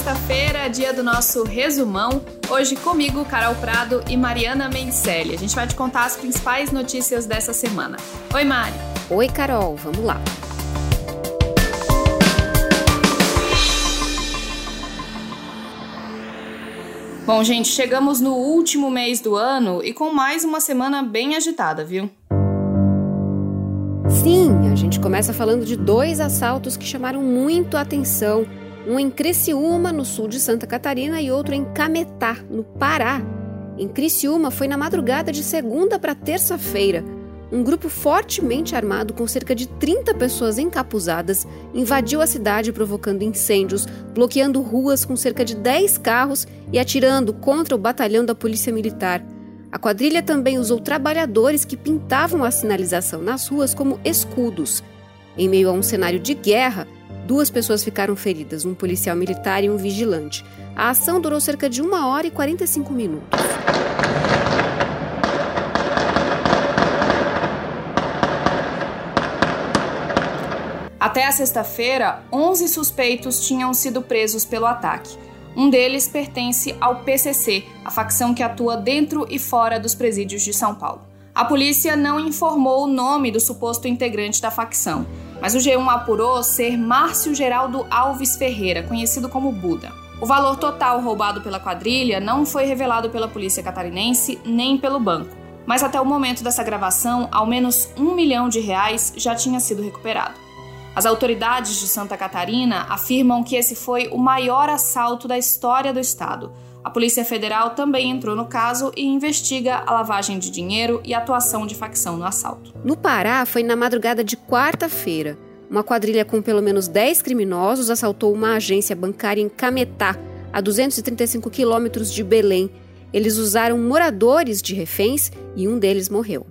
sexta-feira, dia do nosso resumão. Hoje comigo, Carol Prado e Mariana Mencelli. A gente vai te contar as principais notícias dessa semana. Oi, Mari. Oi, Carol. Vamos lá. Bom, gente, chegamos no último mês do ano e com mais uma semana bem agitada, viu? Sim, a gente começa falando de dois assaltos que chamaram muito a atenção. Um em Criciúma, no sul de Santa Catarina, e outro em Cametá, no Pará. Em Criciúma foi na madrugada de segunda para terça-feira um grupo fortemente armado com cerca de 30 pessoas encapuzadas invadiu a cidade provocando incêndios, bloqueando ruas com cerca de 10 carros e atirando contra o batalhão da Polícia Militar. A quadrilha também usou trabalhadores que pintavam a sinalização nas ruas como escudos. Em meio a um cenário de guerra, duas pessoas ficaram feridas, um policial militar e um vigilante. A ação durou cerca de 1 hora e 45 minutos. Até a sexta-feira, 11 suspeitos tinham sido presos pelo ataque. Um deles pertence ao PCC, a facção que atua dentro e fora dos presídios de São Paulo. A polícia não informou o nome do suposto integrante da facção, mas o G1 apurou ser Márcio Geraldo Alves Ferreira, conhecido como Buda. O valor total roubado pela quadrilha não foi revelado pela polícia catarinense nem pelo banco, mas até o momento dessa gravação, ao menos um milhão de reais já tinha sido recuperado. As autoridades de Santa Catarina afirmam que esse foi o maior assalto da história do estado. A Polícia Federal também entrou no caso e investiga a lavagem de dinheiro e atuação de facção no assalto. No Pará, foi na madrugada de quarta-feira. Uma quadrilha com pelo menos 10 criminosos assaltou uma agência bancária em Cametá, a 235 quilômetros de Belém. Eles usaram moradores de reféns e um deles morreu.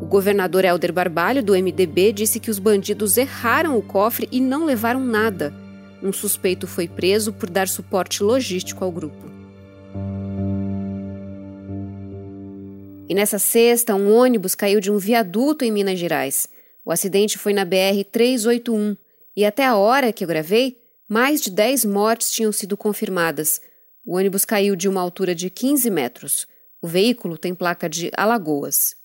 O governador Helder Barbalho, do MDB, disse que os bandidos erraram o cofre e não levaram nada. Um suspeito foi preso por dar suporte logístico ao grupo. E nessa sexta, um ônibus caiu de um viaduto em Minas Gerais. O acidente foi na BR-381 e até a hora que eu gravei, mais de 10 mortes tinham sido confirmadas. O ônibus caiu de uma altura de 15 metros. O veículo tem placa de Alagoas.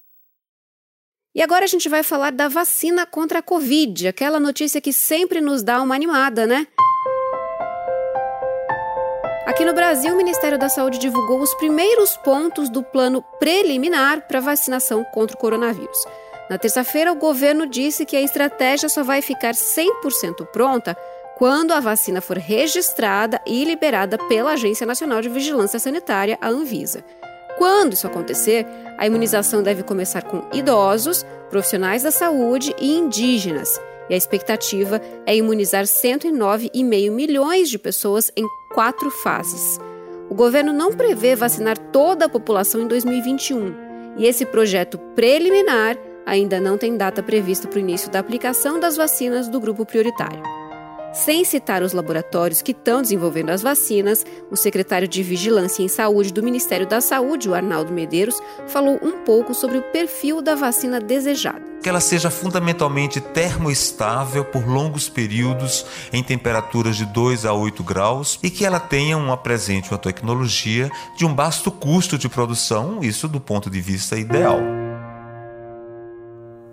E agora a gente vai falar da vacina contra a Covid, aquela notícia que sempre nos dá uma animada, né? Aqui no Brasil, o Ministério da Saúde divulgou os primeiros pontos do plano preliminar para vacinação contra o coronavírus. Na terça-feira, o governo disse que a estratégia só vai ficar 100% pronta quando a vacina for registrada e liberada pela Agência Nacional de Vigilância Sanitária, a Anvisa. Quando isso acontecer, a imunização deve começar com idosos, profissionais da saúde e indígenas. E a expectativa é imunizar 109,5 milhões de pessoas em quatro fases. O governo não prevê vacinar toda a população em 2021 e esse projeto preliminar ainda não tem data prevista para o início da aplicação das vacinas do grupo prioritário. Sem citar os laboratórios que estão desenvolvendo as vacinas, o secretário de Vigilância em Saúde do Ministério da Saúde, o Arnaldo Medeiros, falou um pouco sobre o perfil da vacina desejada. Que ela seja fundamentalmente termoestável por longos períodos em temperaturas de 2 a 8 graus e que ela tenha uma presente uma tecnologia de um baixo custo de produção, isso do ponto de vista ideal.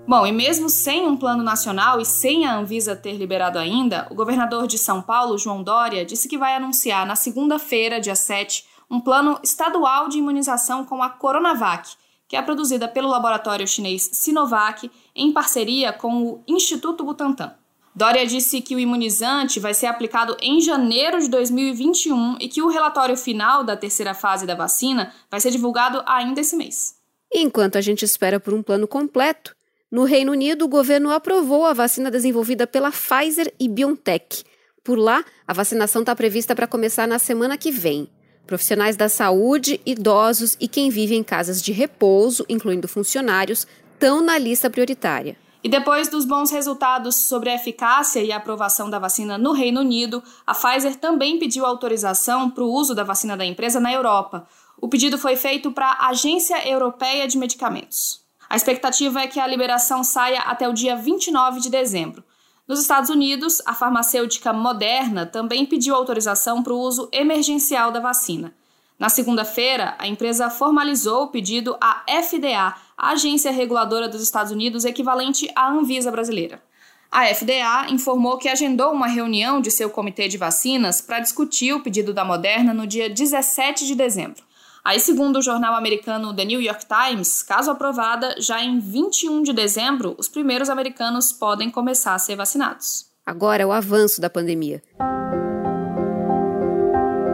Bom, e mesmo sem um plano nacional e sem a Anvisa ter liberado ainda, o governador de São Paulo, João Dória, disse que vai anunciar na segunda-feira, dia 7, um plano estadual de imunização com a Coronavac, que é produzida pelo laboratório chinês Sinovac em parceria com o Instituto Butantan. Dória disse que o imunizante vai ser aplicado em janeiro de 2021 e que o relatório final da terceira fase da vacina vai ser divulgado ainda esse mês. Enquanto a gente espera por um plano completo, no Reino Unido, o governo aprovou a vacina desenvolvida pela Pfizer e BioNTech. Por lá, a vacinação está prevista para começar na semana que vem. Profissionais da saúde, idosos e quem vive em casas de repouso, incluindo funcionários, estão na lista prioritária. E depois dos bons resultados sobre a eficácia e a aprovação da vacina no Reino Unido, a Pfizer também pediu autorização para o uso da vacina da empresa na Europa. O pedido foi feito para a Agência Europeia de Medicamentos. A expectativa é que a liberação saia até o dia 29 de dezembro. Nos Estados Unidos, a farmacêutica Moderna também pediu autorização para o uso emergencial da vacina. Na segunda-feira, a empresa formalizou o pedido à FDA, a agência reguladora dos Estados Unidos equivalente à Anvisa brasileira. A FDA informou que agendou uma reunião de seu comitê de vacinas para discutir o pedido da Moderna no dia 17 de dezembro. Aí, segundo o jornal americano The New York Times, caso aprovada, já em 21 de dezembro, os primeiros americanos podem começar a ser vacinados. Agora é o avanço da pandemia.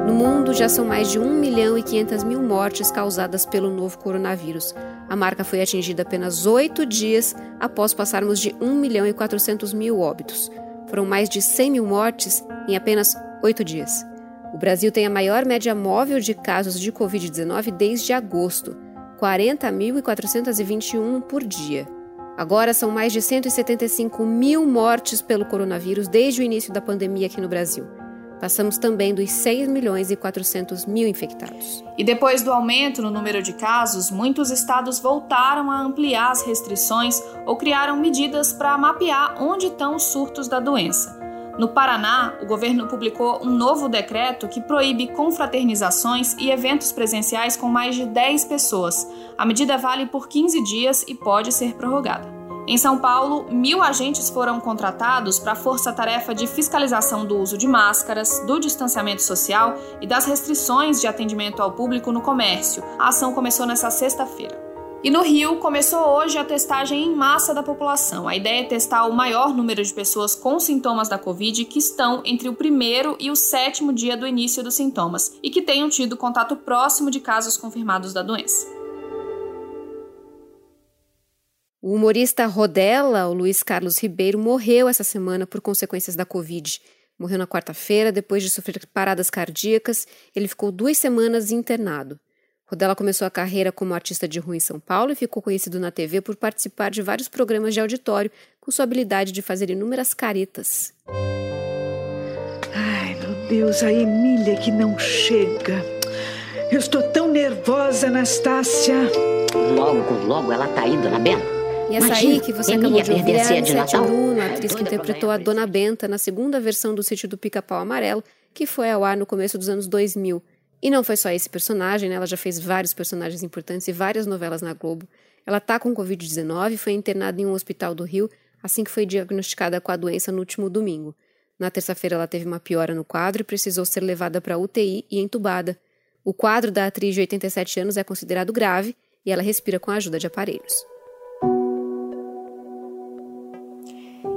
No mundo, já são mais de 1 milhão e 500 mil mortes causadas pelo novo coronavírus. A marca foi atingida apenas oito dias após passarmos de 1 milhão e 400 mil óbitos. Foram mais de 100 mil mortes em apenas oito dias. O Brasil tem a maior média móvel de casos de Covid-19 desde agosto, 40.421 por dia. Agora são mais de 175 mil mortes pelo coronavírus desde o início da pandemia aqui no Brasil. Passamos também dos 6 milhões e 400 mil infectados. E depois do aumento no número de casos, muitos estados voltaram a ampliar as restrições ou criaram medidas para mapear onde estão os surtos da doença. No Paraná, o governo publicou um novo decreto que proíbe confraternizações e eventos presenciais com mais de 10 pessoas. A medida vale por 15 dias e pode ser prorrogada. Em São Paulo, mil agentes foram contratados para a força-tarefa de fiscalização do uso de máscaras, do distanciamento social e das restrições de atendimento ao público no comércio. A ação começou nesta sexta-feira. E no Rio começou hoje a testagem em massa da população. A ideia é testar o maior número de pessoas com sintomas da Covid que estão entre o primeiro e o sétimo dia do início dos sintomas e que tenham tido contato próximo de casos confirmados da doença. O humorista Rodella, o Luiz Carlos Ribeiro, morreu essa semana por consequências da Covid. Morreu na quarta-feira, depois de sofrer paradas cardíacas. Ele ficou duas semanas internado. Rodella começou a carreira como artista de rua em São Paulo e ficou conhecido na TV por participar de vários programas de auditório com sua habilidade de fazer inúmeras caretas. Ai, meu Deus, a Emília que não chega. Eu estou tão nervosa, Anastácia. Logo, logo ela tá aí, dona Benta. E essa aí que você Emília acabou de ouvir é a Sete Bruno, a atriz que interpretou a Dona Benta na segunda versão do Sítio do Pica-Pau Amarelo, que foi ao ar no começo dos anos 2000. E não foi só esse personagem, né? ela já fez vários personagens importantes e várias novelas na Globo. Ela está com Covid-19 e foi internada em um hospital do Rio assim que foi diagnosticada com a doença no último domingo. Na terça-feira, ela teve uma piora no quadro e precisou ser levada para UTI e entubada. O quadro da atriz de 87 anos é considerado grave e ela respira com a ajuda de aparelhos.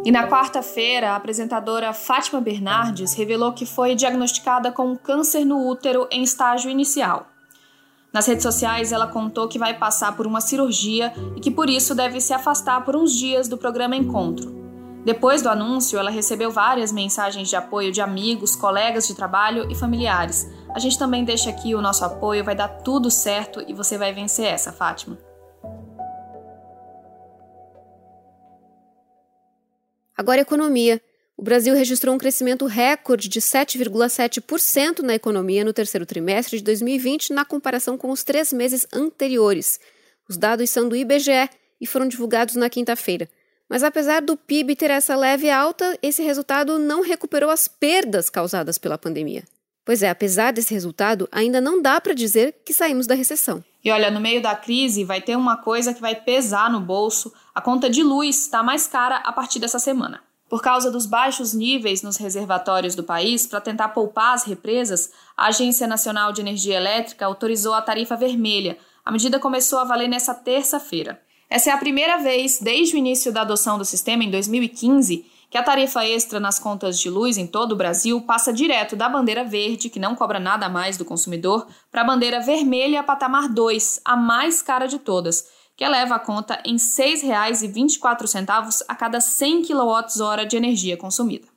E na quarta-feira, a apresentadora Fátima Bernardes revelou que foi diagnosticada com câncer no útero em estágio inicial. Nas redes sociais, ela contou que vai passar por uma cirurgia e que por isso deve se afastar por uns dias do programa Encontro. Depois do anúncio, ela recebeu várias mensagens de apoio de amigos, colegas de trabalho e familiares. A gente também deixa aqui o nosso apoio, vai dar tudo certo e você vai vencer essa, Fátima. Agora, economia. O Brasil registrou um crescimento recorde de 7,7% na economia no terceiro trimestre de 2020, na comparação com os três meses anteriores. Os dados são do IBGE e foram divulgados na quinta-feira. Mas apesar do PIB ter essa leve alta, esse resultado não recuperou as perdas causadas pela pandemia. Pois é, apesar desse resultado, ainda não dá para dizer que saímos da recessão. E olha, no meio da crise vai ter uma coisa que vai pesar no bolso: a conta de luz está mais cara a partir dessa semana. Por causa dos baixos níveis nos reservatórios do país, para tentar poupar as represas, a Agência Nacional de Energia Elétrica autorizou a tarifa vermelha. A medida começou a valer nessa terça-feira. Essa é a primeira vez desde o início da adoção do sistema em 2015 que a tarifa extra nas contas de luz em todo o Brasil passa direto da bandeira verde, que não cobra nada mais do consumidor, para a bandeira vermelha patamar 2, a mais cara de todas, que eleva a conta em R$ 6,24 a cada 100 kWh de energia consumida.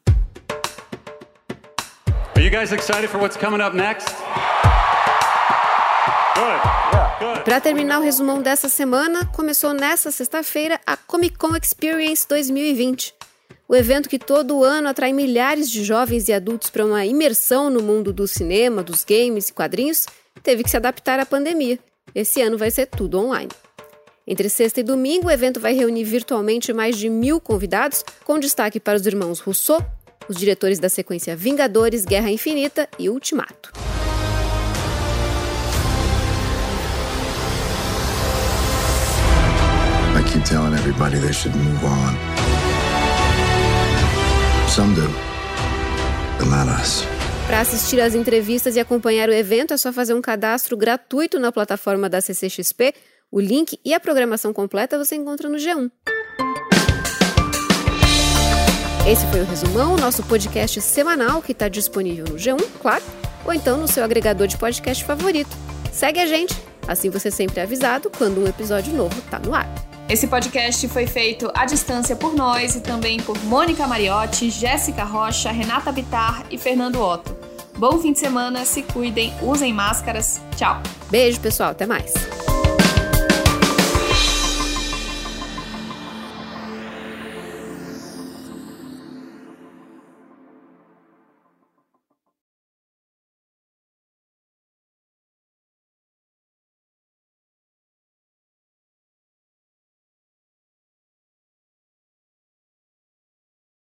Are you guys excited for what's coming up next? Para terminar o resumão dessa semana, começou nesta sexta-feira a Comic Con Experience 2020. O evento que todo ano atrai milhares de jovens e adultos para uma imersão no mundo do cinema, dos games e quadrinhos, teve que se adaptar à pandemia. Esse ano vai ser tudo online. Entre sexta e domingo, o evento vai reunir virtualmente mais de mil convidados, com destaque para os irmãos Rousseau, os diretores da sequência Vingadores, Guerra Infinita e Ultimato. I keep telling everybody they should move on. Some do, but not us. Para assistir às entrevistas e acompanhar o evento, é só fazer um cadastro gratuito na plataforma da CCXP. O link e a programação completa você encontra no G1. Esse foi o Resumão, nosso podcast semanal que está disponível no G1, claro, ou então no seu agregador de podcast favorito. Segue a gente, assim você sempre é avisado quando um episódio novo está no ar. Esse podcast foi feito à distância por nós e também por Mônica Mariotti, Jéssica Rocha, Renata Bitar e Fernando Otto. Bom fim de semana, se cuidem, usem máscaras. Tchau. Beijo, pessoal, até mais.